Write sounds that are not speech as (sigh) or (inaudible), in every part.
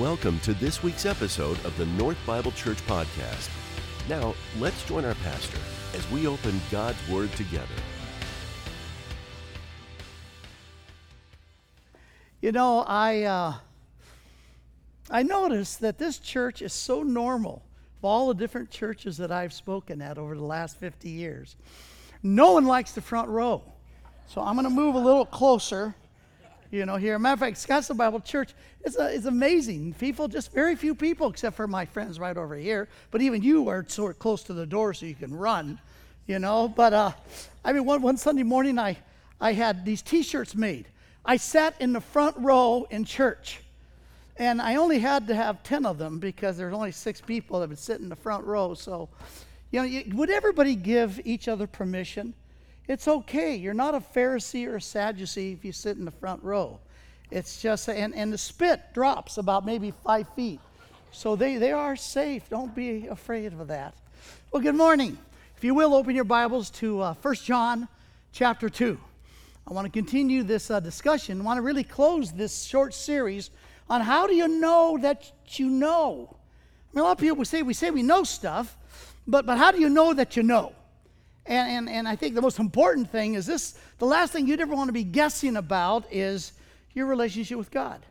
Welcome to this week's episode of the North Bible Church Podcast. Now, let's join our pastor as we open God's Word together. You know, I uh, I noticed that this church is so normal of all the different churches that I've spoken at over the last 50 years. No one likes the front row. So I'm going to move a little closer, you know, here. Matter of fact, Scottsdale Bible Church is it's amazing. People, just very few people, except for my friends right over here. But even you are sort of close to the door so you can run, you know. But uh, I mean, one, one Sunday morning, I, I had these t shirts made. I sat in the front row in church. And I only had to have 10 of them because there's only six people that would sit in the front row. So, you know, you, would everybody give each other permission? It's okay. You're not a Pharisee or a Sadducee if you sit in the front row. It's just, and, and the spit drops about maybe five feet. So they, they are safe. Don't be afraid of that. Well, good morning. If you will, open your Bibles to uh, 1 John chapter 2. I want to continue this uh, discussion. I want to really close this short series on how do you know that you know? I mean, a lot of people say we say we know stuff, but, but how do you know that you know? And, and, and I think the most important thing is this the last thing you'd ever want to be guessing about is your relationship with God.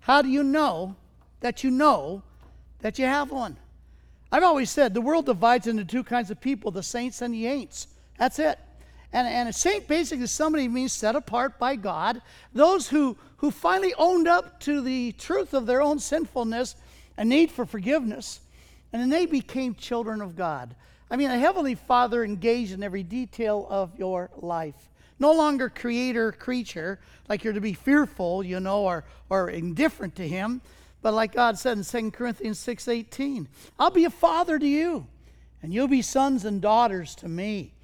How do you know that you know that you have one? I've always said the world divides into two kinds of people the saints and the ain'ts. That's it. And, and a saint basically is somebody means set apart by God. Those who, who finally owned up to the truth of their own sinfulness and need for forgiveness. And then they became children of God. I mean, a heavenly father engaged in every detail of your life. No longer creator, creature, like you're to be fearful, you know, or, or indifferent to him. But like God said in 2 Corinthians 6.18, I'll be a father to you, and you'll be sons and daughters to me.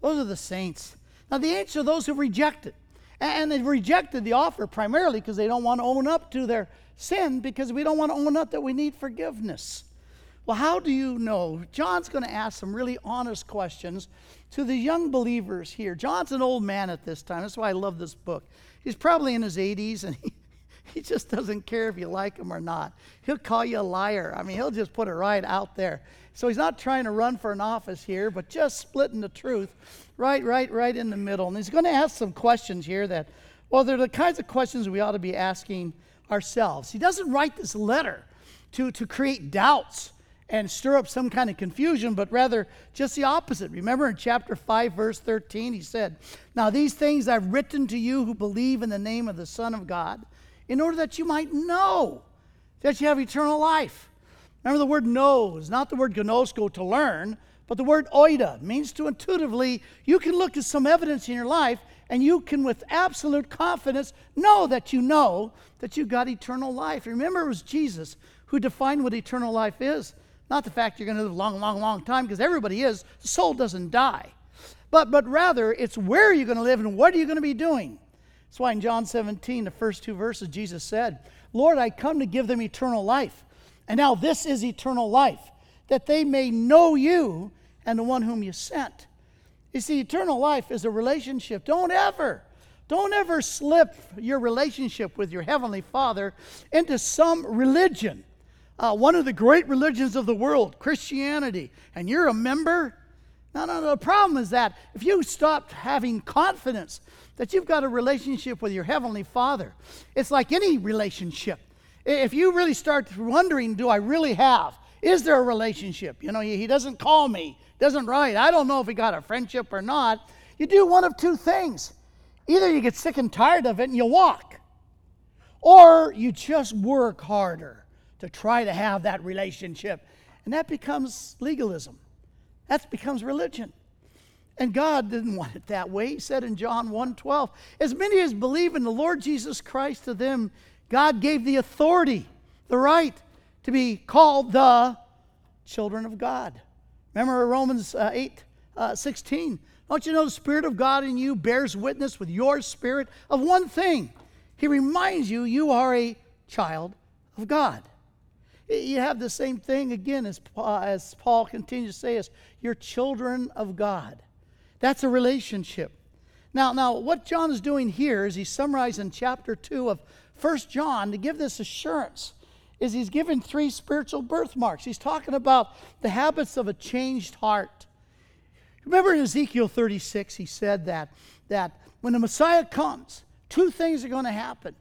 Those are the saints. Now, the ain'ts are those who rejected. And they've rejected the offer primarily because they don't want to own up to their sin because we don't want to own up that we need forgiveness. Well, how do you know? John's going to ask some really honest questions to the young believers here. John's an old man at this time. That's why I love this book. He's probably in his 80s and (laughs) he, he just doesn't care if you like him or not. He'll call you a liar. I mean, he'll just put it right out there. So he's not trying to run for an office here, but just splitting the truth right, right, right in the middle. And he's going to ask some questions here that, well, they're the kinds of questions we ought to be asking ourselves. He doesn't write this letter to, to create doubts and stir up some kind of confusion, but rather just the opposite. Remember in chapter 5, verse 13, he said, Now these things I've written to you who believe in the name of the Son of God, in order that you might know that you have eternal life. Remember, the word know is not the word gnosko to learn, but the word oida means to intuitively, you can look at some evidence in your life and you can, with absolute confidence, know that you know that you got eternal life. Remember, it was Jesus who defined what eternal life is. Not the fact you're going to live a long, long, long time, because everybody is. The soul doesn't die. But, but rather, it's where are you're going to live and what are you going to be doing. That's why in John 17, the first two verses, Jesus said, Lord, I come to give them eternal life. And now this is eternal life, that they may know you and the one whom you sent. You see, eternal life is a relationship. Don't ever, don't ever slip your relationship with your Heavenly Father into some religion. Uh, one of the great religions of the world, Christianity, and you're a member. No, no, no. The problem is that if you stopped having confidence that you've got a relationship with your Heavenly Father, it's like any relationship. If you really start wondering, do I really have? Is there a relationship? You know, he doesn't call me, doesn't write. I don't know if we got a friendship or not. You do one of two things. Either you get sick and tired of it and you walk, or you just work harder to try to have that relationship. And that becomes legalism. That becomes religion. And God didn't want it that way. He said in John 1:12, as many as believe in the Lord Jesus Christ to them God gave the authority, the right to be called the children of God. Remember Romans uh, 8 uh, 16. Don't you know the Spirit of God in you bears witness with your spirit of one thing? He reminds you you are a child of God. You have the same thing again as, as Paul continues to say, as you're children of God. That's a relationship. Now, now, what John is doing here is he's summarizing chapter 2 of First John to give this assurance is he's given three spiritual birthmarks. He's talking about the habits of a changed heart. Remember in Ezekiel 36, he said that, that when the Messiah comes, two things are going to happen.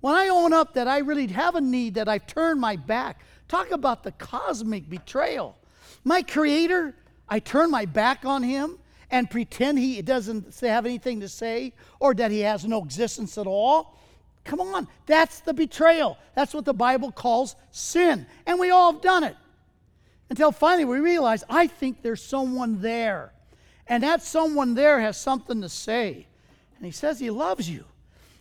When I own up that I really have a need, that I've turned my back, talk about the cosmic betrayal. My Creator, I turn my back on Him and pretend He doesn't have anything to say or that He has no existence at all. Come on, that's the betrayal. That's what the Bible calls sin. And we all have done it. Until finally we realize, I think there's someone there. And that someone there has something to say. And he says he loves you.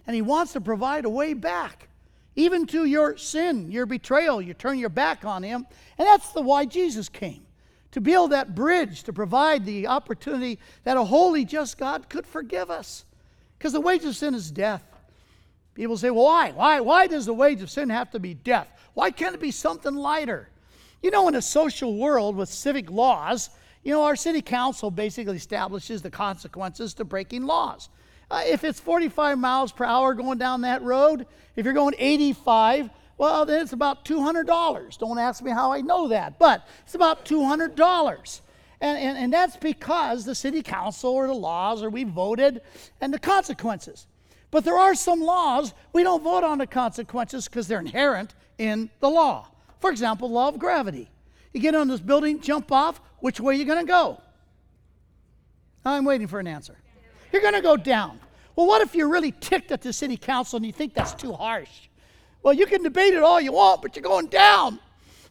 And he wants to provide a way back, even to your sin, your betrayal. You turn your back on him. And that's the why Jesus came to build that bridge, to provide the opportunity that a holy, just God could forgive us. Because the wage of sin is death. People say, well, why? Why? Why does the wage of sin have to be death? Why can't it be something lighter? You know, in a social world with civic laws, you know, our city council basically establishes the consequences to breaking laws. Uh, if it's 45 miles per hour going down that road, if you're going 85, well, then it's about $200. Don't ask me how I know that, but it's about $200. And, and, and that's because the city council or the laws or we voted and the consequences. But there are some laws we don't vote on the consequences because they're inherent in the law. For example, law of gravity. You get on this building, jump off, which way are you going to go? I'm waiting for an answer. You're going to go down. Well, what if you're really ticked at the city council and you think that's too harsh? Well, you can debate it all you want, but you're going down.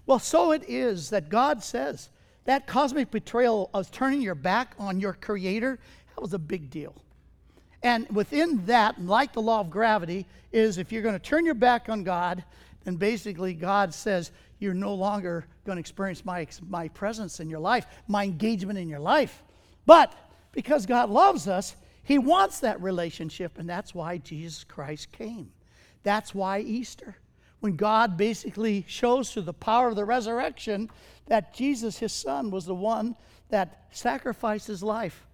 Well, so it is that God says that cosmic betrayal of turning your back on your creator, that was a big deal. And within that, like the law of gravity, is if you're going to turn your back on God, then basically God says you're no longer going to experience my, my presence in your life, my engagement in your life. But because God loves us, He wants that relationship, and that's why Jesus Christ came. That's why Easter. When God basically shows through the power of the resurrection that Jesus, His Son, was the one that sacrificed His life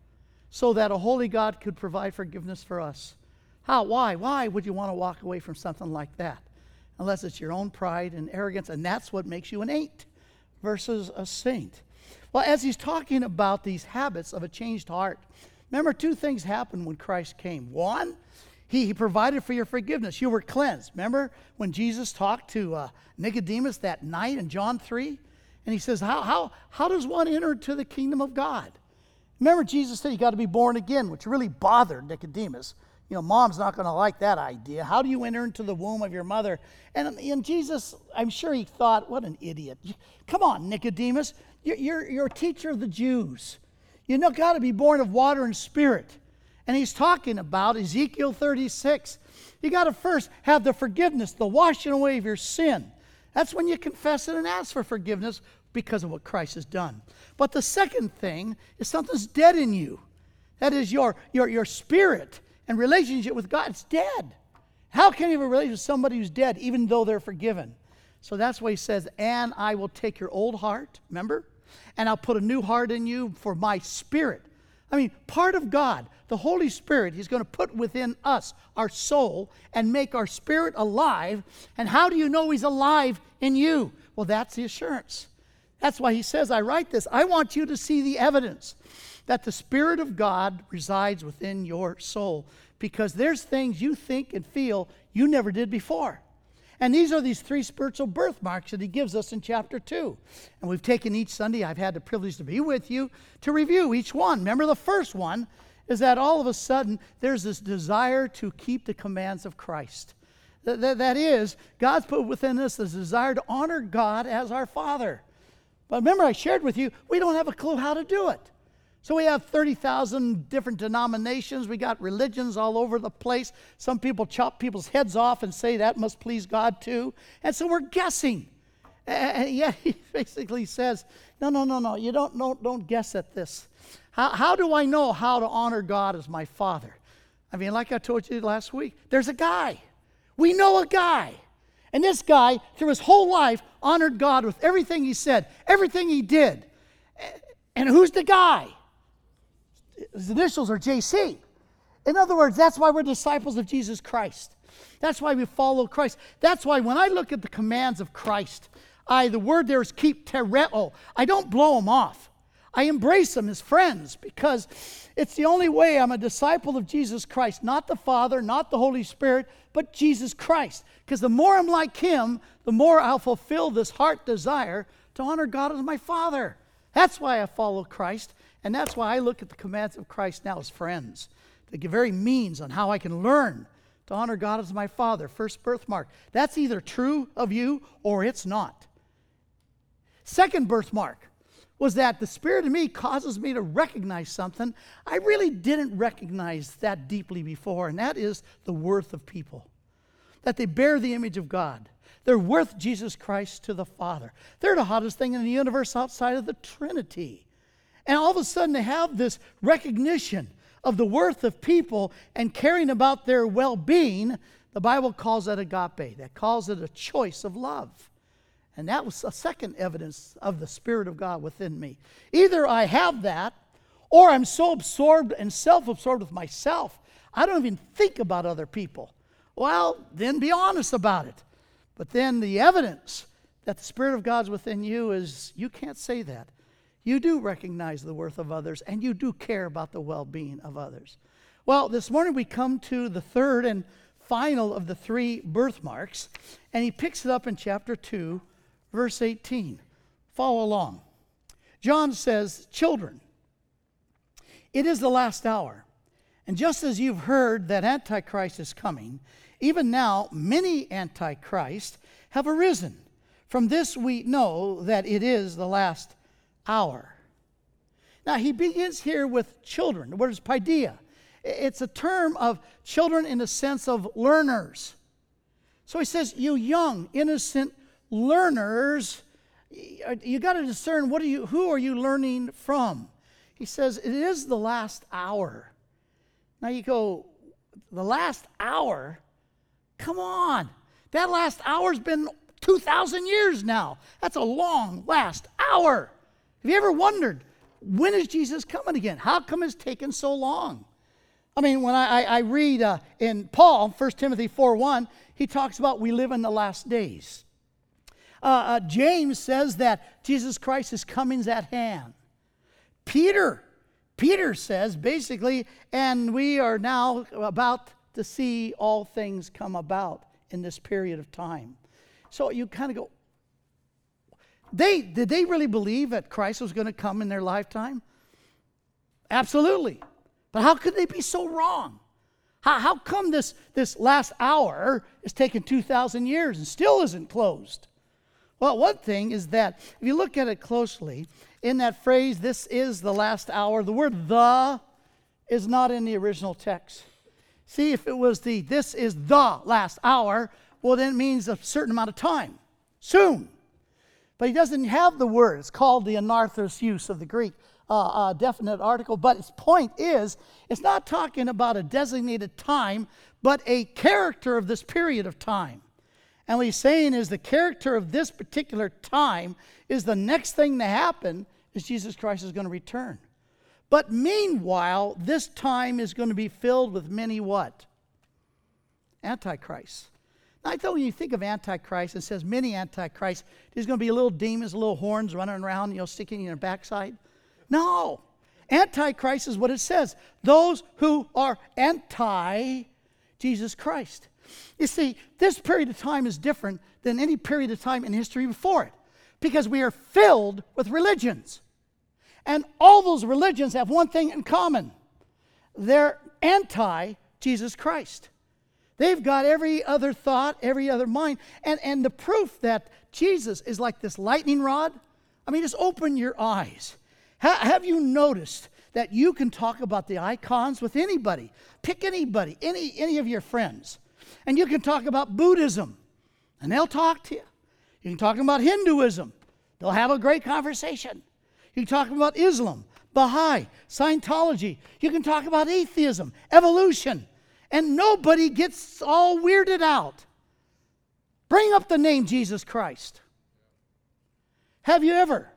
so that a holy God could provide forgiveness for us. How? Why? Why would you want to walk away from something like that? Unless it's your own pride and arrogance, and that's what makes you an ain't versus a saint. Well, as he's talking about these habits of a changed heart, remember two things happened when Christ came. One, he, he provided for your forgiveness. You were cleansed. Remember when Jesus talked to uh, Nicodemus that night in John 3? And he says, how, how, how does one enter to the kingdom of God? Remember, Jesus said you got to be born again, which really bothered Nicodemus. You know, mom's not going to like that idea. How do you enter into the womb of your mother? And, and Jesus, I'm sure he thought, what an idiot. Come on, Nicodemus. You're, you're, you're a teacher of the Jews. You know, got to be born of water and spirit. And he's talking about Ezekiel 36. You got to first have the forgiveness, the washing away of your sin. That's when you confess it and ask for forgiveness because of what Christ has done. But the second thing is something's dead in you. That is your, your, your spirit and relationship with God. It's dead. How can you have a relationship with somebody who's dead even though they're forgiven? So that's why he says, And I will take your old heart, remember? And I'll put a new heart in you for my spirit. I mean, part of God, the Holy Spirit, He's going to put within us, our soul, and make our spirit alive. And how do you know He's alive in you? Well, that's the assurance. That's why he says, I write this. I want you to see the evidence that the Spirit of God resides within your soul because there's things you think and feel you never did before. And these are these three spiritual birthmarks that he gives us in chapter 2. And we've taken each Sunday, I've had the privilege to be with you to review each one. Remember, the first one is that all of a sudden there's this desire to keep the commands of Christ. That, that, that is, God's put within us this desire to honor God as our Father. But remember, I shared with you, we don't have a clue how to do it. So we have 30,000 different denominations. We got religions all over the place. Some people chop people's heads off and say that must please God too. And so we're guessing. And yet (laughs) he basically says, no, no, no, no, you don't, don't, don't guess at this. How, how do I know how to honor God as my Father? I mean, like I told you last week, there's a guy. We know a guy. And this guy, through his whole life, honored God with everything he said, everything he did. And who's the guy? His initials are JC. In other words, that's why we're disciples of Jesus Christ. That's why we follow Christ. That's why when I look at the commands of Christ, I the word there is keep tereo. I don't blow them off. I embrace them as friends because it's the only way I'm a disciple of Jesus Christ, not the Father, not the Holy Spirit, but Jesus Christ. Because the more I'm like Him, the more I'll fulfill this heart desire to honor God as my Father. That's why I follow Christ, and that's why I look at the commands of Christ now as friends. The very means on how I can learn to honor God as my Father, first birthmark. That's either true of you or it's not. Second birthmark was that the Spirit in me causes me to recognize something I really didn't recognize that deeply before, and that is the worth of people. That they bear the image of God. They're worth Jesus Christ to the Father. They're the hottest thing in the universe outside of the Trinity. And all of a sudden, they have this recognition of the worth of people and caring about their well being. The Bible calls that agape, that calls it a choice of love. And that was a second evidence of the Spirit of God within me. Either I have that, or I'm so absorbed and self absorbed with myself, I don't even think about other people. Well, then be honest about it. But then the evidence that the Spirit of God's within you is you can't say that. You do recognize the worth of others and you do care about the well being of others. Well, this morning we come to the third and final of the three birthmarks, and he picks it up in chapter 2, verse 18. Follow along. John says, Children, it is the last hour. And just as you've heard that Antichrist is coming, even now many Antichrists have arisen. From this we know that it is the last hour. Now he begins here with children. The word is paideia. It's a term of children in the sense of learners. So he says, You young, innocent learners, you got to discern what are you, who are you learning from? He says, It is the last hour. Now you go, The last hour? Come on. That last hour's been 2,000 years now. That's a long last hour. Have you ever wondered, when is Jesus coming again? How come it's taken so long? I mean, when I, I, I read uh, in Paul, 1 Timothy 4 1, he talks about we live in the last days. Uh, uh, James says that Jesus Christ is coming at hand. Peter, Peter says basically, and we are now about to see all things come about in this period of time. So you kind of go, they, did they really believe that Christ was going to come in their lifetime? Absolutely. But how could they be so wrong? How, how come this, this last hour is taking 2,000 years and still isn't closed? Well, one thing is that if you look at it closely, in that phrase, this is the last hour, the word the is not in the original text. See, if it was the this is the last hour, well, then it means a certain amount of time, soon. But he doesn't have the word. It's called the anarthrous use of the Greek uh, uh, definite article. But its point is, it's not talking about a designated time, but a character of this period of time. And what he's saying is the character of this particular time is the next thing to happen is Jesus Christ is going to return. But meanwhile, this time is going to be filled with many what? Antichrists. I thought when you think of Antichrist, it says many Antichrists. There's going to be little demons, little horns running around, you know, sticking in your backside. No. Antichrist is what it says. Those who are anti Jesus Christ. You see, this period of time is different than any period of time in history before it because we are filled with religions. And all those religions have one thing in common they're anti Jesus Christ. They've got every other thought, every other mind. And, and the proof that Jesus is like this lightning rod, I mean, just open your eyes. Ha- have you noticed that you can talk about the icons with anybody? Pick anybody, any, any of your friends. And you can talk about Buddhism, and they'll talk to you. You can talk about Hinduism, they'll have a great conversation. You can talk about Islam, Baha'i, Scientology. You can talk about atheism, evolution and nobody gets all weirded out. Bring up the name Jesus Christ. Have you ever,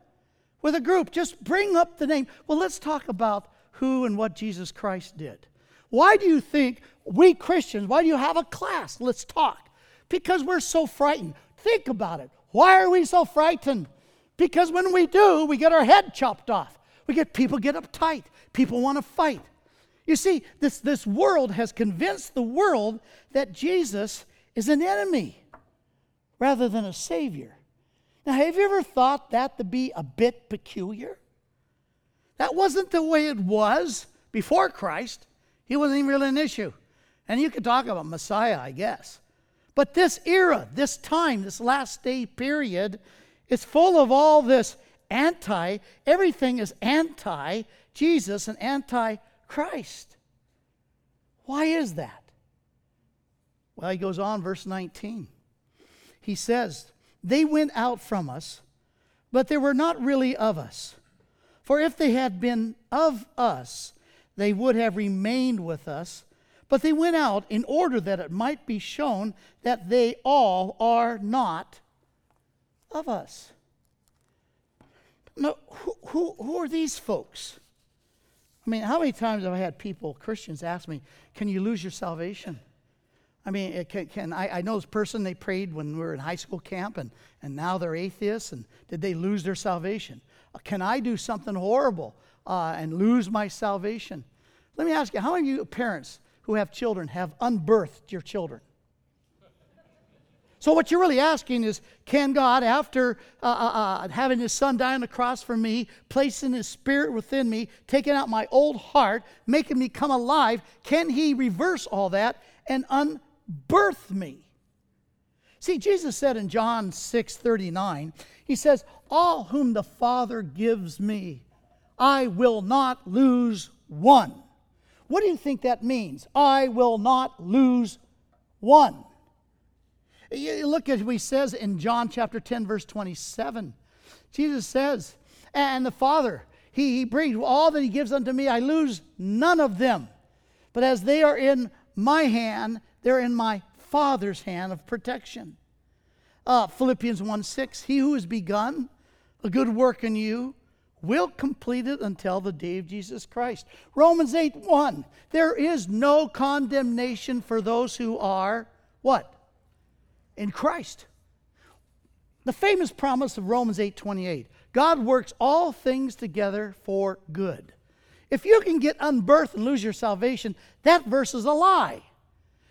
with a group, just bring up the name? Well, let's talk about who and what Jesus Christ did. Why do you think we Christians, why do you have a class? Let's talk. Because we're so frightened. Think about it. Why are we so frightened? Because when we do, we get our head chopped off. We get people get uptight. People want to fight. You see, this, this world has convinced the world that Jesus is an enemy rather than a savior. Now, have you ever thought that to be a bit peculiar? That wasn't the way it was before Christ. He wasn't even really an issue. And you could talk about Messiah, I guess. But this era, this time, this last day period, is full of all this anti, everything is anti Jesus and anti Christ. Why is that? Well, he goes on, verse 19. He says, They went out from us, but they were not really of us. For if they had been of us, they would have remained with us. But they went out in order that it might be shown that they all are not of us. Now, who, who, who are these folks? I mean, how many times have I had people, Christians, ask me, Can you lose your salvation? I mean, can, can I, I, know this person they prayed when we were in high school camp, and, and now they're atheists, and did they lose their salvation? Can I do something horrible uh, and lose my salvation? Let me ask you how many of you parents who have children have unbirthed your children? So, what you're really asking is can God, after uh, uh, uh, having his son die on the cross for me, placing his spirit within me, taking out my old heart, making me come alive, can he reverse all that and unbirth me? See, Jesus said in John 6 39, He says, All whom the Father gives me, I will not lose one. What do you think that means? I will not lose one. You look what he says in John chapter 10, verse 27. Jesus says, And the Father, He, he brings all that He gives unto me, I lose none of them. But as they are in my hand, they're in my Father's hand of protection. Uh, Philippians 1 6, He who has begun a good work in you will complete it until the day of Jesus Christ. Romans 8 1, there is no condemnation for those who are what? In Christ. The famous promise of Romans 8 28, God works all things together for good. If you can get unbirthed and lose your salvation, that verse is a lie.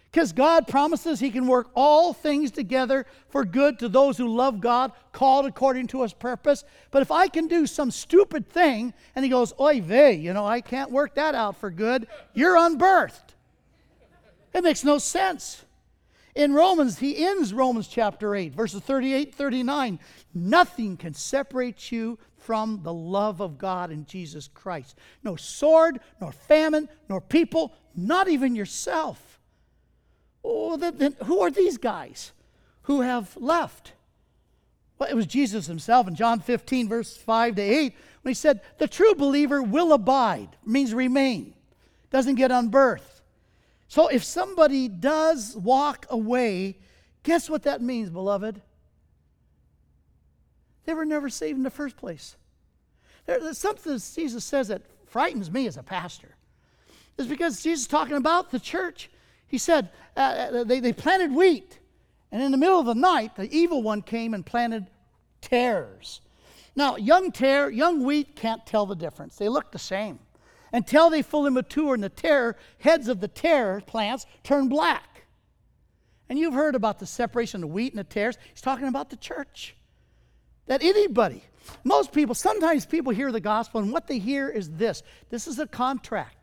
Because God promises He can work all things together for good to those who love God, called according to His purpose. But if I can do some stupid thing and He goes, Oy vey, you know, I can't work that out for good, you're unbirthed. It makes no sense. In Romans, he ends Romans chapter 8, verses 38 39. Nothing can separate you from the love of God in Jesus Christ. No sword, nor famine, nor people, not even yourself. Oh, then, then who are these guys who have left? Well, it was Jesus himself in John 15, verse 5 to 8, when he said, The true believer will abide, means remain, doesn't get unbirthed. So if somebody does walk away, guess what that means, beloved? They were never saved in the first place. There's something that Jesus says that frightens me as a pastor. Is because Jesus is talking about the church. He said, uh, uh, they, they planted wheat, and in the middle of the night, the evil one came and planted tares. Now, young tare, young wheat can't tell the difference. They look the same. Until they fully mature and the tare, heads of the tare plants turn black. And you've heard about the separation of the wheat and the tares. He's talking about the church. That anybody, most people, sometimes people hear the gospel, and what they hear is this this is a contract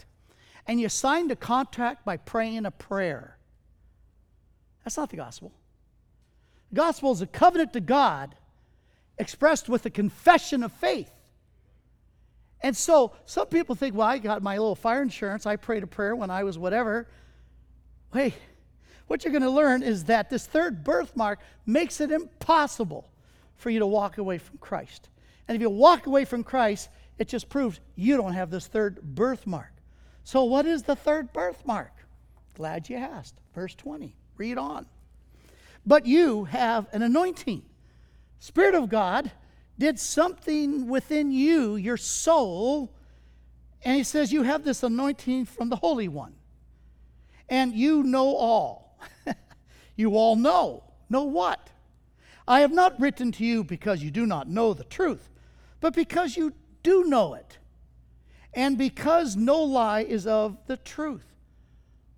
and you signed the contract by praying a prayer. That's not the gospel. The gospel is a covenant to God expressed with a confession of faith. And so some people think, well, I got my little fire insurance. I prayed a prayer when I was whatever. Wait, what you're going to learn is that this third birthmark makes it impossible for you to walk away from Christ. And if you walk away from Christ, it just proves you don't have this third birthmark. So, what is the third birthmark? Glad you asked. Verse 20. Read on. But you have an anointing. Spirit of God did something within you, your soul, and he says you have this anointing from the Holy One. and you know all. (laughs) you all know. Know what? I have not written to you because you do not know the truth, but because you do know it, and because no lie is of the truth.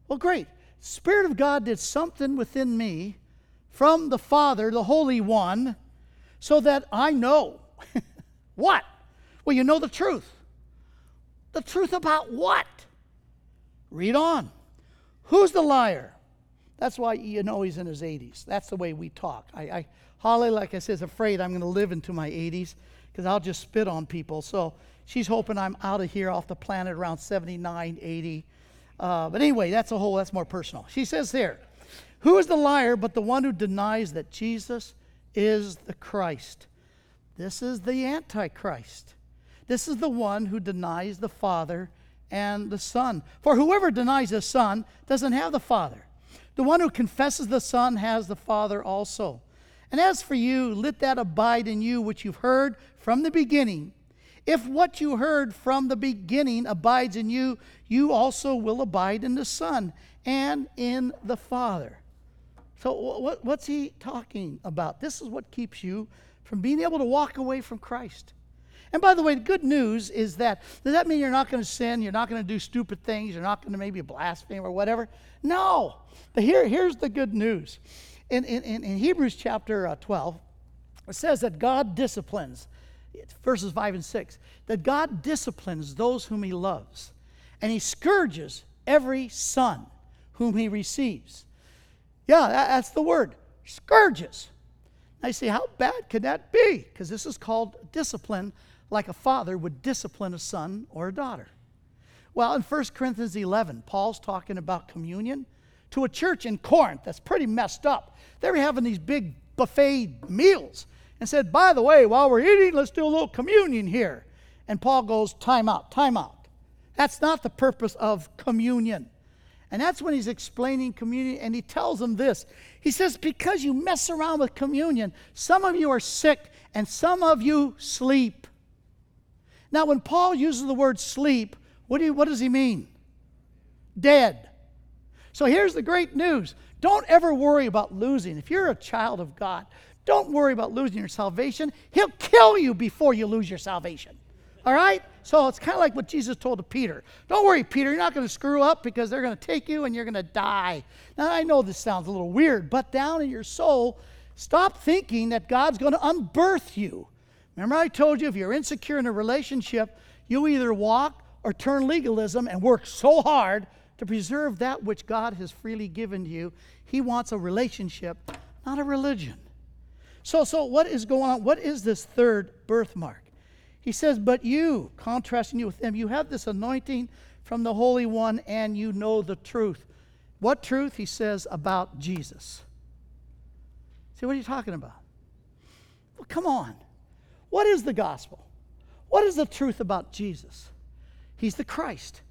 Well, great. Spirit of God did something within me from the Father, the Holy One, so that I know. (laughs) what? Well, you know the truth. The truth about what? Read on. Who's the liar? That's why you know he's in his 80s. That's the way we talk. I, I Holly, like I said, is afraid I'm going to live into my 80s because I'll just spit on people. So she's hoping I'm out of here off the planet around 79, 80. Uh, but anyway, that's a whole, that's more personal. She says there, Who is the liar but the one who denies that Jesus is the Christ? This is the Antichrist. This is the one who denies the Father and the Son. For whoever denies the Son doesn't have the Father. The one who confesses the Son has the Father also. And as for you, let that abide in you which you've heard from the beginning. If what you heard from the beginning abides in you, you also will abide in the Son and in the Father. So, what, what's he talking about? This is what keeps you from being able to walk away from Christ. And by the way, the good news is that does that mean you're not going to sin? You're not going to do stupid things? You're not going to maybe blaspheme or whatever? No. But here, here's the good news. In, in, in Hebrews chapter uh, 12, it says that God disciplines, verses 5 and 6, that God disciplines those whom he loves, and he scourges every son whom he receives. Yeah, that, that's the word scourges. Now I say, how bad could that be? Because this is called discipline like a father would discipline a son or a daughter. Well, in 1 Corinthians 11, Paul's talking about communion to a church in Corinth that's pretty messed up. They were having these big buffet meals and said, by the way, while we're eating, let's do a little communion here. And Paul goes, time out, time out. That's not the purpose of communion. And that's when he's explaining communion, and he tells them this. He says, Because you mess around with communion, some of you are sick and some of you sleep. Now, when Paul uses the word sleep, what, do you, what does he mean? Dead. So here's the great news don't ever worry about losing. If you're a child of God, don't worry about losing your salvation. He'll kill you before you lose your salvation. All right? So it's kind of like what Jesus told to Peter. Don't worry, Peter, you're not going to screw up because they're going to take you and you're going to die. Now, I know this sounds a little weird, but down in your soul, stop thinking that God's going to unbirth you. Remember, I told you if you're insecure in a relationship, you either walk or turn legalism and work so hard to preserve that which God has freely given you. He wants a relationship, not a religion. So, so what is going on? What is this third birthmark? He says, But you, contrasting you with them, you have this anointing from the Holy One and you know the truth. What truth? He says about Jesus. See, what are you talking about? Well, come on. What is the gospel? What is the truth about Jesus? He's the Christ,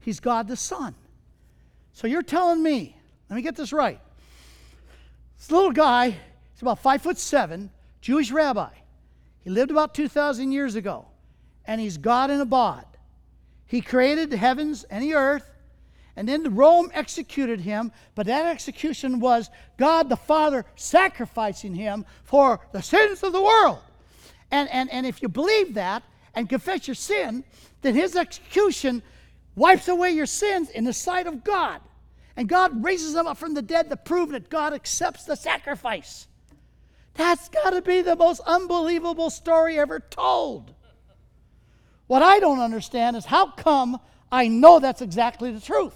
He's God the Son. So you're telling me, let me get this right. This little guy, he's about five foot seven, Jewish rabbi. He lived about 2,000 years ago, and he's God in a bod. He created the heavens and the earth, and then Rome executed him, but that execution was God the Father sacrificing him for the sins of the world. And, and, and if you believe that and confess your sin, then his execution wipes away your sins in the sight of God. And God raises them up from the dead to prove that God accepts the sacrifice. That's got to be the most unbelievable story ever told. What I don't understand is how come I know that's exactly the truth?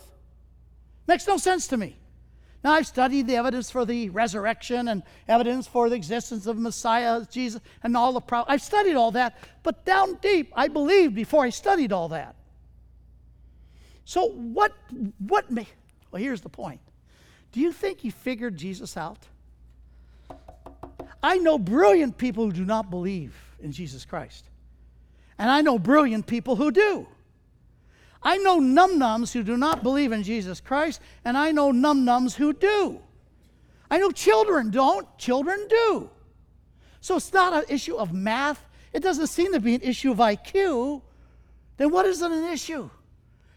Makes no sense to me. Now, I've studied the evidence for the resurrection and evidence for the existence of Messiah, Jesus, and all the pro- I've studied all that, but down deep, I believed before I studied all that. So, what, what may, well, here's the point. Do you think he figured Jesus out? I know brilliant people who do not believe in Jesus Christ. And I know brilliant people who do. I know num-nums who do not believe in Jesus Christ, and I know num-nums who do. I know children don't, children do. So it's not an issue of math. It doesn't seem to be an issue of IQ. Then what is it an issue?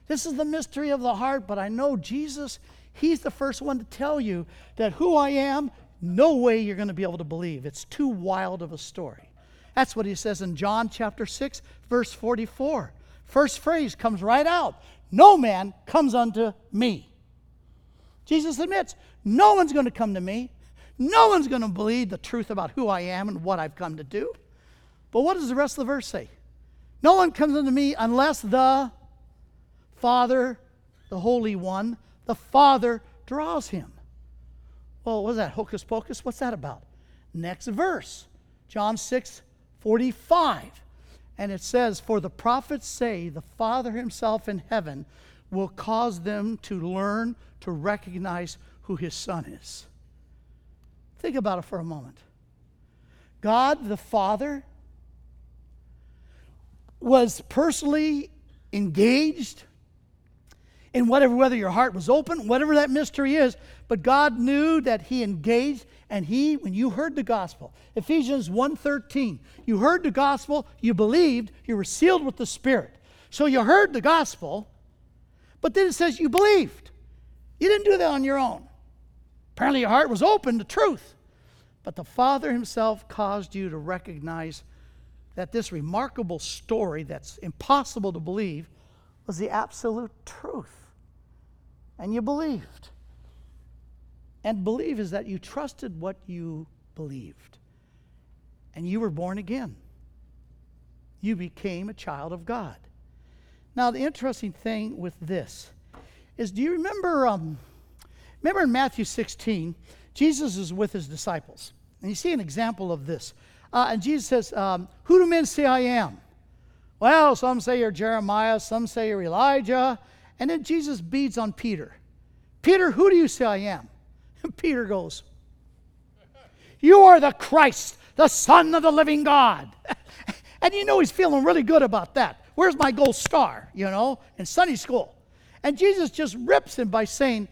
This is the mystery of the heart, but I know Jesus, He's the first one to tell you that who I am, no way you're going to be able to believe. It's too wild of a story. That's what he says in John chapter 6, verse 44. First phrase comes right out No man comes unto me. Jesus admits, No one's going to come to me. No one's going to believe the truth about who I am and what I've come to do. But what does the rest of the verse say? No one comes unto me unless the Father, the Holy One, the Father draws him. Well, what is that? Hocus pocus? What's that about? Next verse, John 6 45. And it says, For the prophets say, the Father himself in heaven will cause them to learn to recognize who his Son is. Think about it for a moment. God the Father was personally engaged in whatever, whether your heart was open, whatever that mystery is, but God knew that He engaged and He, when you heard the gospel, Ephesians 1.13, you heard the gospel, you believed, you were sealed with the Spirit. So you heard the gospel, but then it says you believed. You didn't do that on your own. Apparently your heart was open to truth. But the Father Himself caused you to recognize that this remarkable story that's impossible to believe was the absolute truth. And you believed. And believe is that you trusted what you believed. And you were born again. You became a child of God. Now, the interesting thing with this is do you remember, um, remember in Matthew 16, Jesus is with his disciples. And you see an example of this. Uh, and Jesus says, um, Who do men say I am? Well, some say you're Jeremiah, some say you're Elijah. And then Jesus beads on Peter. Peter, who do you say I am? And (laughs) Peter goes, You are the Christ, the Son of the living God. (laughs) and you know he's feeling really good about that. Where's my gold star, you know, in Sunday school? And Jesus just rips him by saying,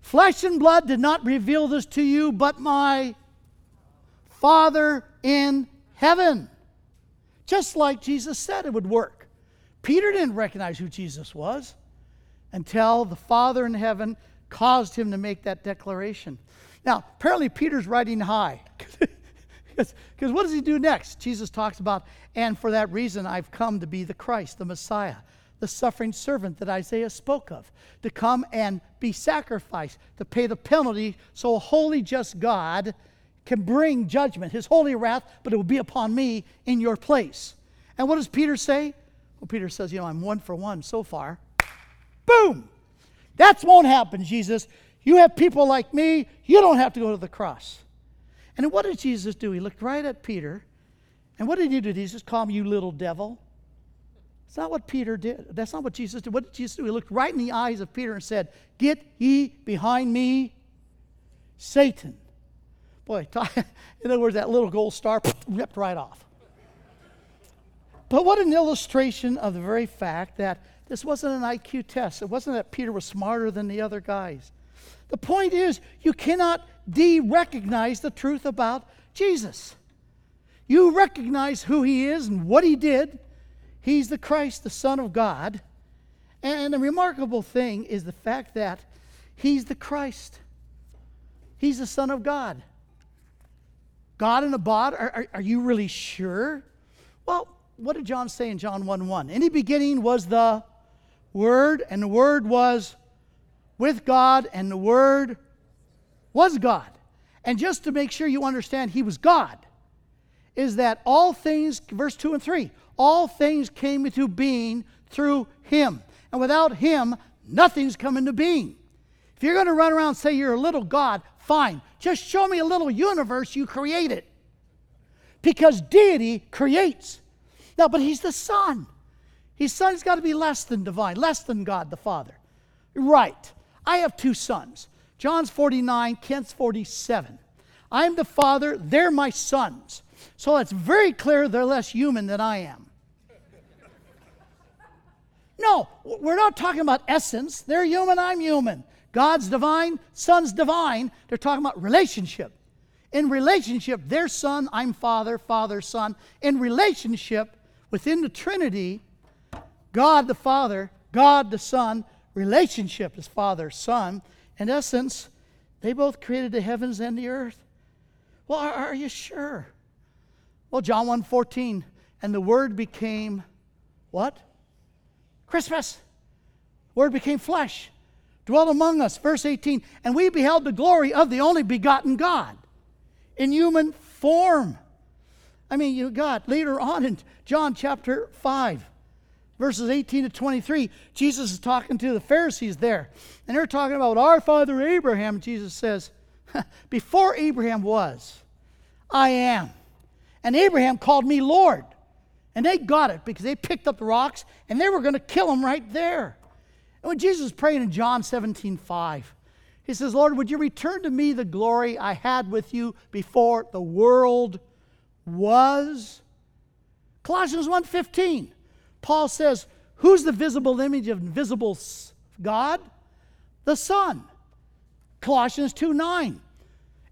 Flesh and blood did not reveal this to you, but my Father in heaven. Just like Jesus said it would work. Peter didn't recognize who Jesus was until the Father in heaven caused him to make that declaration. Now, apparently, Peter's riding high. (laughs) Because what does he do next? Jesus talks about, and for that reason I've come to be the Christ, the Messiah, the suffering servant that Isaiah spoke of, to come and be sacrificed, to pay the penalty so a holy, just God can bring judgment, his holy wrath, but it will be upon me in your place. And what does Peter say? Well, Peter says, You know, I'm one for one so far. Boom! That won't happen, Jesus. You have people like me, you don't have to go to the cross. And what did Jesus do? He looked right at Peter. And what did he do? Did he just call him, You little devil? It's not what Peter did. That's not what Jesus did. What did Jesus do? He looked right in the eyes of Peter and said, Get ye behind me, Satan. Boy, (laughs) in other words, that little gold star ripped right off. But what an illustration of the very fact that this wasn't an IQ test. It wasn't that Peter was smarter than the other guys. The point is, you cannot de recognize the truth about Jesus. You recognize who he is and what he did. He's the Christ, the Son of God. And the remarkable thing is the fact that he's the Christ, he's the Son of God. God in a bod? Are, are, are, you really sure? Well, what did John say in John 1 1? In the beginning was the Word, and the Word was with God, and the Word was God. And just to make sure you understand He was God, is that all things, verse 2 and 3, all things came into being through Him. And without Him, nothing's come into being. If you're going to run around and say you're a little God, fine. Just show me a little universe you created. Because deity creates. Now, but he's the Son. His Son's got to be less than divine, less than God the Father. Right. I have two sons. John's 49, Kent's 47. I'm the Father, they're my sons. So it's very clear they're less human than I am. No, we're not talking about essence. They're human, I'm human. God's divine, Son's divine. They're talking about relationship. In relationship, their Son, I'm Father, Father, Son. In relationship, within the Trinity, God the Father, God the Son, relationship as Father, Son. In essence, they both created the heavens and the earth. Well, are, are you sure? Well, John 1 14, and the Word became what? Christmas. Word became flesh, dwelt among us. Verse 18, and we beheld the glory of the only begotten God in human form. I mean, you got later on in John chapter 5, verses 18 to 23, Jesus is talking to the Pharisees there. And they're talking about our father Abraham. Jesus says, (laughs) Before Abraham was, I am. And Abraham called me Lord. And they got it because they picked up the rocks and they were going to kill him right there. And when Jesus is praying in John 17 5, he says, Lord, would you return to me the glory I had with you before the world was? Colossians 1:15. Paul says, Who's the visible image of invisible God? The Son. Colossians 2 9.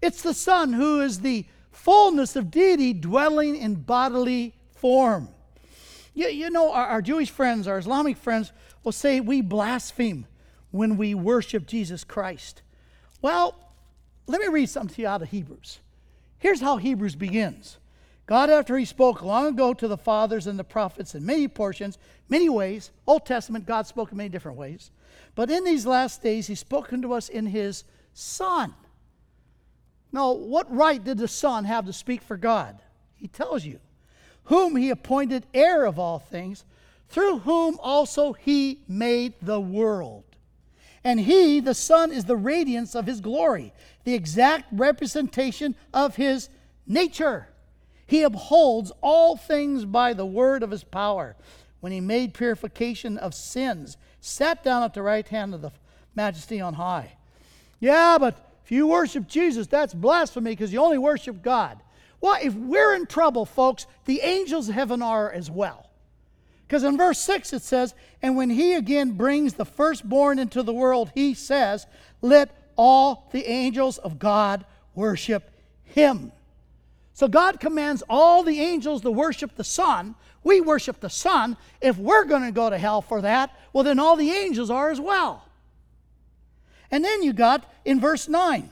It's the Son who is the fullness of deity dwelling in bodily form. You, you know, our, our Jewish friends, our Islamic friends will say we blaspheme when we worship Jesus Christ. Well, let me read something to you out of Hebrews. Here's how Hebrews begins God, after He spoke long ago to the fathers and the prophets in many portions, many ways, Old Testament, God spoke in many different ways. But in these last days, He's spoken to us in His Son. Now, what right did the Son have to speak for God? He tells you, whom He appointed heir of all things, through whom also He made the world. And He, the Son, is the radiance of His glory, the exact representation of His nature he upholds all things by the word of his power. When he made purification of sins, sat down at the right hand of the majesty on high. Yeah, but if you worship Jesus, that's blasphemy because you only worship God. Well, if we're in trouble, folks, the angels of heaven are as well. Because in verse 6 it says, And when he again brings the firstborn into the world, he says, Let all the angels of God worship him. So God commands all the angels to worship the Son. We worship the Son. If we're going to go to hell for that, well, then all the angels are as well. And then you got in verse 9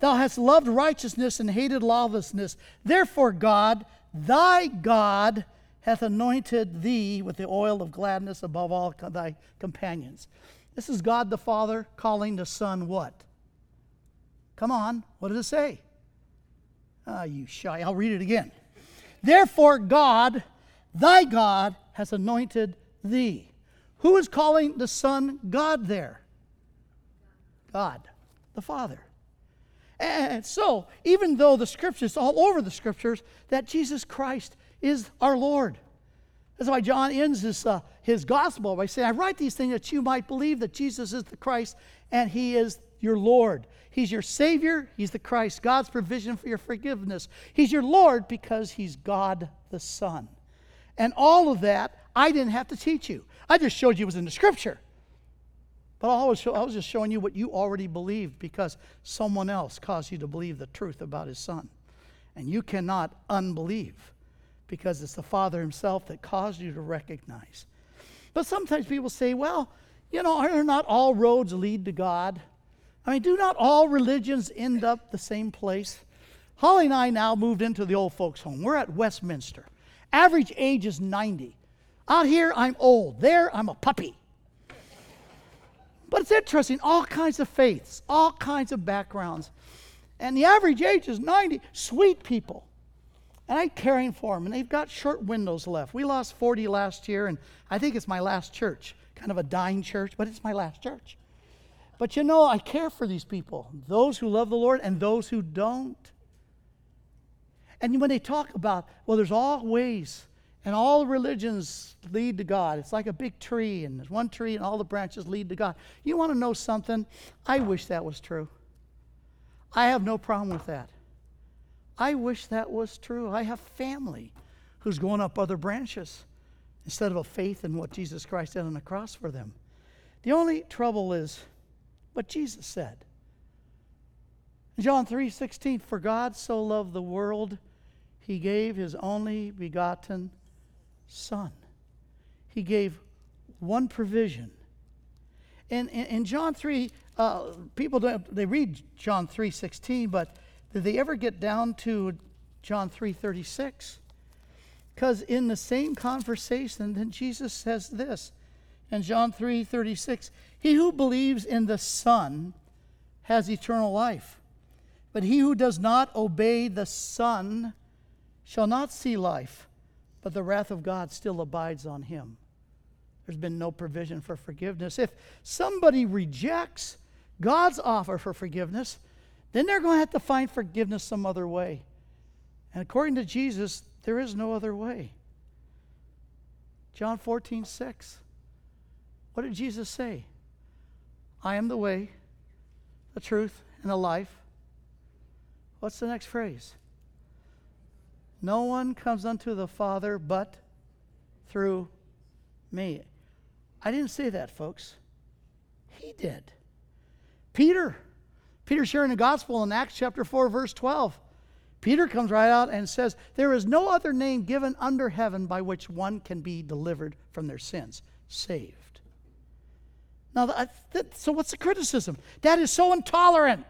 Thou hast loved righteousness and hated lawlessness. Therefore, God, thy God, hath anointed thee with the oil of gladness above all thy companions. This is God the Father calling the Son what? Come on, what does it say? Ah, you shy. I'll read it again. Therefore, God, thy God, has anointed thee. Who is calling the Son God there? God, the Father. And so, even though the scriptures, all over the scriptures, that Jesus Christ is our Lord. That's why John ends his, uh, his gospel by saying, I write these things that you might believe that Jesus is the Christ and he is your Lord. He's your Savior. He's the Christ, God's provision for your forgiveness. He's your Lord because He's God the Son. And all of that, I didn't have to teach you. I just showed you it was in the Scripture. But I was, I was just showing you what you already believed because someone else caused you to believe the truth about His Son. And you cannot unbelieve because it's the Father Himself that caused you to recognize. But sometimes people say, well, you know, are not all roads lead to God? I mean, do not all religions end up the same place? Holly and I now moved into the old folks' home. We're at Westminster. Average age is 90. Out here, I'm old. There, I'm a puppy. But it's interesting, all kinds of faiths, all kinds of backgrounds. And the average age is 90. Sweet people. And I'm caring for them, and they've got short windows left. We lost 40 last year, and I think it's my last church. Kind of a dying church, but it's my last church. But you know, I care for these people, those who love the Lord and those who don't. And when they talk about, well, there's all ways, and all religions lead to God. It's like a big tree, and there's one tree, and all the branches lead to God. You want to know something? I wish that was true. I have no problem with that. I wish that was true. I have family who's going up other branches instead of a faith in what Jesus Christ did on the cross for them. The only trouble is what Jesus said. John 3:16 For God so loved the world he gave his only begotten son. He gave one provision. And in, John 3, uh, people don't, they read John 3 16, but did they ever get down to John 3 36? Because in the same conversation, then Jesus says this in John 3 36 He who believes in the Son has eternal life, but he who does not obey the Son shall not see life, but the wrath of God still abides on him. There's been no provision for forgiveness. If somebody rejects God's offer for forgiveness, then they're going to have to find forgiveness some other way. And according to Jesus, there is no other way. John 14, 6. What did Jesus say? I am the way, the truth, and the life. What's the next phrase? No one comes unto the Father but through me. I didn't say that, folks. He did. Peter. Peter sharing the gospel in Acts chapter 4, verse 12. Peter comes right out and says, There is no other name given under heaven by which one can be delivered from their sins, saved. Now, so what's the criticism? That is so intolerant.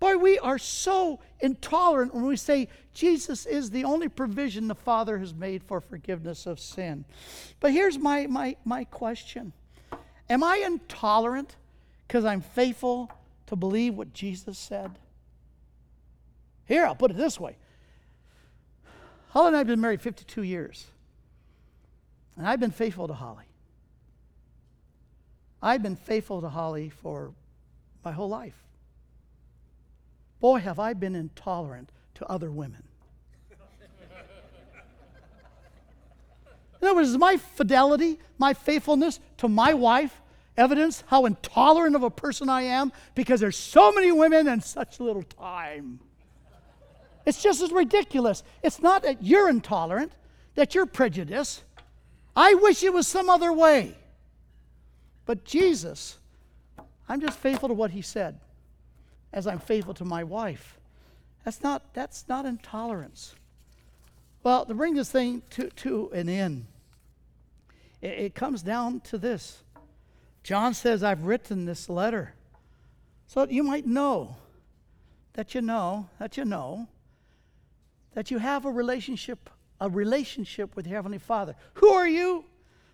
Boy, we are so intolerant when we say Jesus is the only provision the Father has made for forgiveness of sin. But here's my, my, my question Am I intolerant because I'm faithful to believe what Jesus said? Here, I'll put it this way Holly and I have been married 52 years, and I've been faithful to Holly. I've been faithful to Holly for my whole life. Boy, have I been intolerant to other women. (laughs) In other words, is my fidelity, my faithfulness to my wife evidence how intolerant of a person I am because there's so many women and such little time? It's just as ridiculous. It's not that you're intolerant, that you're prejudiced. I wish it was some other way. But Jesus, I'm just faithful to what he said as I'm faithful to my wife. That's not, that's not intolerance. Well, to bring this thing to, to an end, it, it comes down to this. John says, I've written this letter so that you might know that you know, that you know, that you have a relationship, a relationship with your Heavenly Father. Who are you?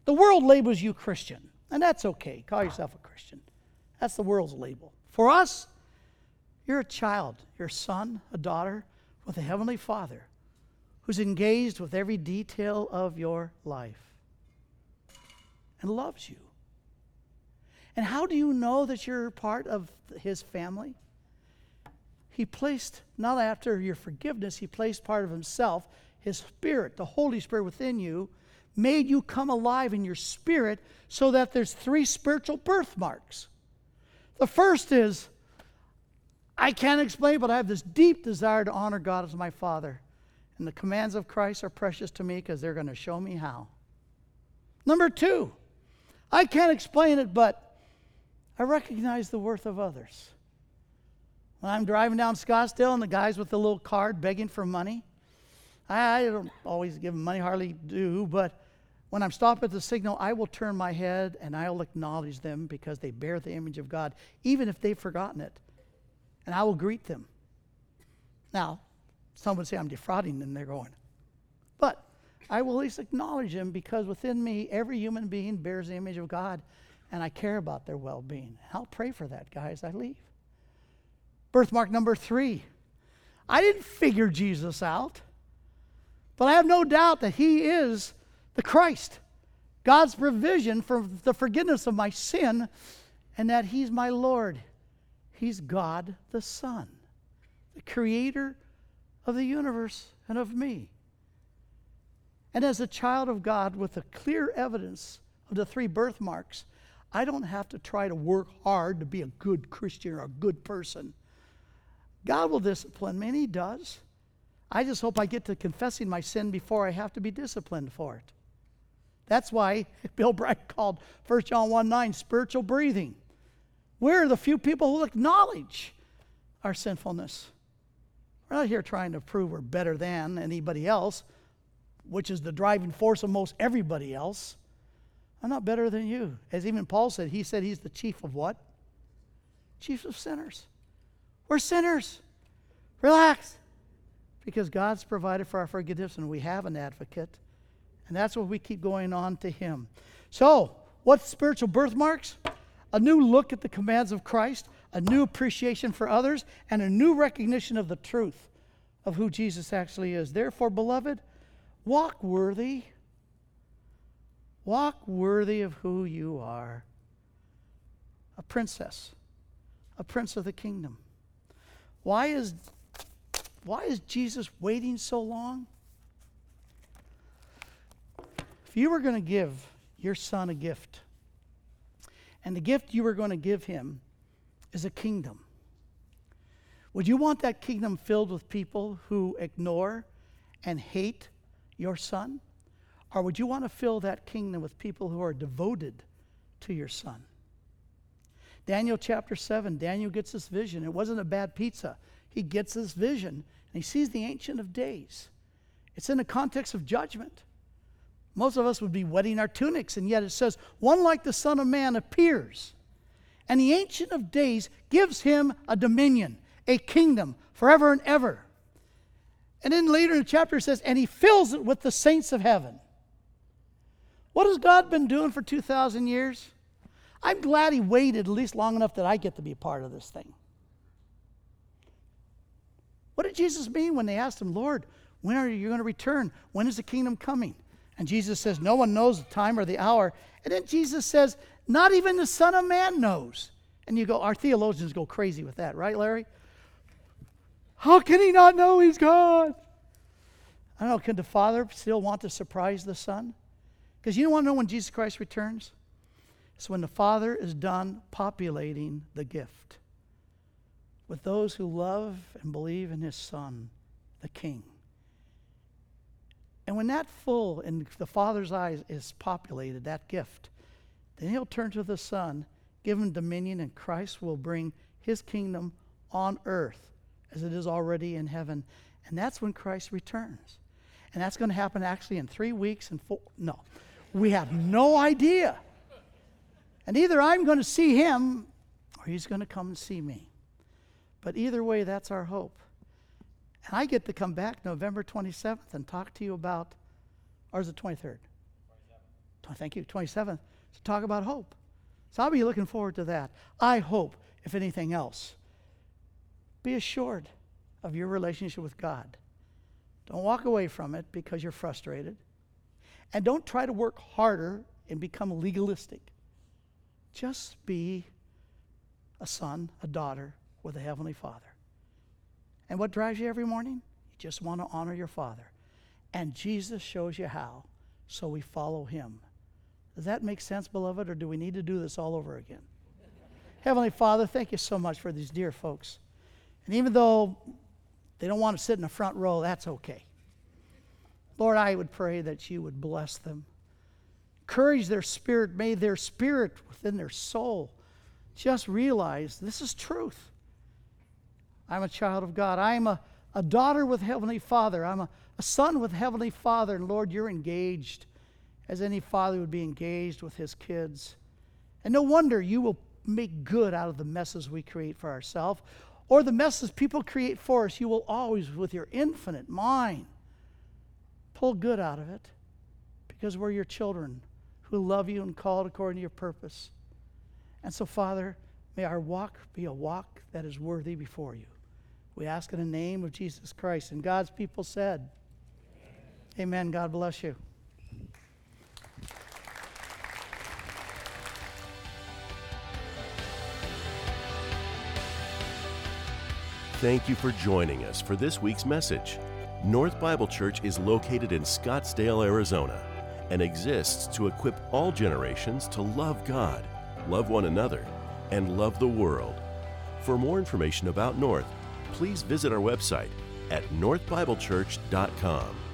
The world labels you Christian, and that's okay. Call yourself a Christian. That's the world's label. For us, you're a child, you're son, a daughter with a Heavenly Father who's engaged with every detail of your life and loves you. And how do you know that you're part of His family? He placed, not after your forgiveness, He placed part of Himself, His Spirit, the Holy Spirit within you, made you come alive in your spirit so that there's three spiritual birthmarks. The first is, I can't explain, but I have this deep desire to honor God as my Father. And the commands of Christ are precious to me because they're going to show me how. Number two, I can't explain it, but I recognize the worth of others. When I'm driving down Scottsdale and the guys with the little card begging for money, I, don't always give them money, hardly do, but when I'm stopped at the signal, I will turn my head and I'll acknowledge them because they bear the image of God, even if they've forgotten it. And I will greet them. Now, some would say I'm defrauding them, they're going. But I will at least acknowledge them because within me, every human being bears the image of God, and I care about their well being. I'll pray for that guy as I leave. Birthmark number three. I didn't figure Jesus out, but I have no doubt that he is the Christ, God's provision for the forgiveness of my sin, and that he's my Lord. He's God the Son, the creator of the universe and of me. And as a child of God with the clear evidence of the three birthmarks, I don't have to try to work hard to be a good Christian or a good person. God will discipline me, and He does. I just hope I get to confessing my sin before I have to be disciplined for it. That's why (laughs) Bill Bright called 1 John 1 9 spiritual breathing. We're the few people who acknowledge our sinfulness. We're not here trying to prove we're better than anybody else, which is the driving force of most everybody else. I'm not better than you. As even Paul said, he said he's the chief of what? Chief of sinners. We're sinners. Relax. Because God's provided for our forgiveness and we have an advocate. And that's what we keep going on to him. So, what's spiritual birthmarks? A new look at the commands of Christ, a new appreciation for others, and a new recognition of the truth of who Jesus actually is. Therefore, beloved, walk worthy Walk worthy of who you are a princess, a prince of the kingdom. Why is, why is Jesus waiting so long? If you were going to give your son a gift, and the gift you were going to give him is a kingdom, would you want that kingdom filled with people who ignore and hate your son? Or would you want to fill that kingdom with people who are devoted to your son? Daniel chapter 7, Daniel gets this vision. It wasn't a bad pizza. He gets this vision and he sees the Ancient of Days. It's in the context of judgment. Most of us would be wetting our tunics, and yet it says, One like the Son of Man appears. And the Ancient of Days gives him a dominion, a kingdom, forever and ever. And then later in the chapter it says, And he fills it with the saints of heaven. What has God been doing for 2,000 years? I'm glad He waited at least long enough that I get to be a part of this thing. What did Jesus mean when they asked Him, Lord, when are you going to return? When is the kingdom coming? And Jesus says, No one knows the time or the hour. And then Jesus says, Not even the Son of Man knows. And you go, our theologians go crazy with that, right, Larry? How can he not know he's God? I don't know, can the Father still want to surprise the Son? Because you don't want to know when Jesus Christ returns? It's when the Father is done populating the gift with those who love and believe in His Son, the King. And when that full in the Father's eyes is populated, that gift, then He'll turn to the Son, give Him dominion, and Christ will bring His kingdom on earth as it is already in heaven. And that's when Christ returns. And that's going to happen actually in three weeks and four, no, we have no idea. And either I'm going to see him or he's going to come and see me. But either way, that's our hope. And I get to come back November 27th and talk to you about, or is it 23rd? 27th. Thank you, 27th, to talk about hope. So I'll be looking forward to that. I hope, if anything else, be assured of your relationship with God. Don't walk away from it because you're frustrated. And don't try to work harder and become legalistic. Just be a son, a daughter with a Heavenly Father. And what drives you every morning? You just want to honor your Father. And Jesus shows you how, so we follow Him. Does that make sense, beloved, or do we need to do this all over again? Heavenly Father, thank you so much for these dear folks. And even though they don't want to sit in the front row, that's okay. Lord, I would pray that you would bless them. Encourage their spirit. May their spirit within their soul just realize this is truth. I'm a child of God. I am a, a daughter with Heavenly Father. I'm a, a son with Heavenly Father. And Lord, you're engaged as any father would be engaged with his kids. And no wonder you will make good out of the messes we create for ourselves or the messes people create for us. You will always, with your infinite mind, Pull good out of it because we're your children who love you and called according to your purpose. And so, Father, may our walk be a walk that is worthy before you. We ask in the name of Jesus Christ. And God's people said, Amen. Amen. God bless you. Thank you for joining us for this week's message. North Bible Church is located in Scottsdale, Arizona, and exists to equip all generations to love God, love one another, and love the world. For more information about North, please visit our website at northbiblechurch.com.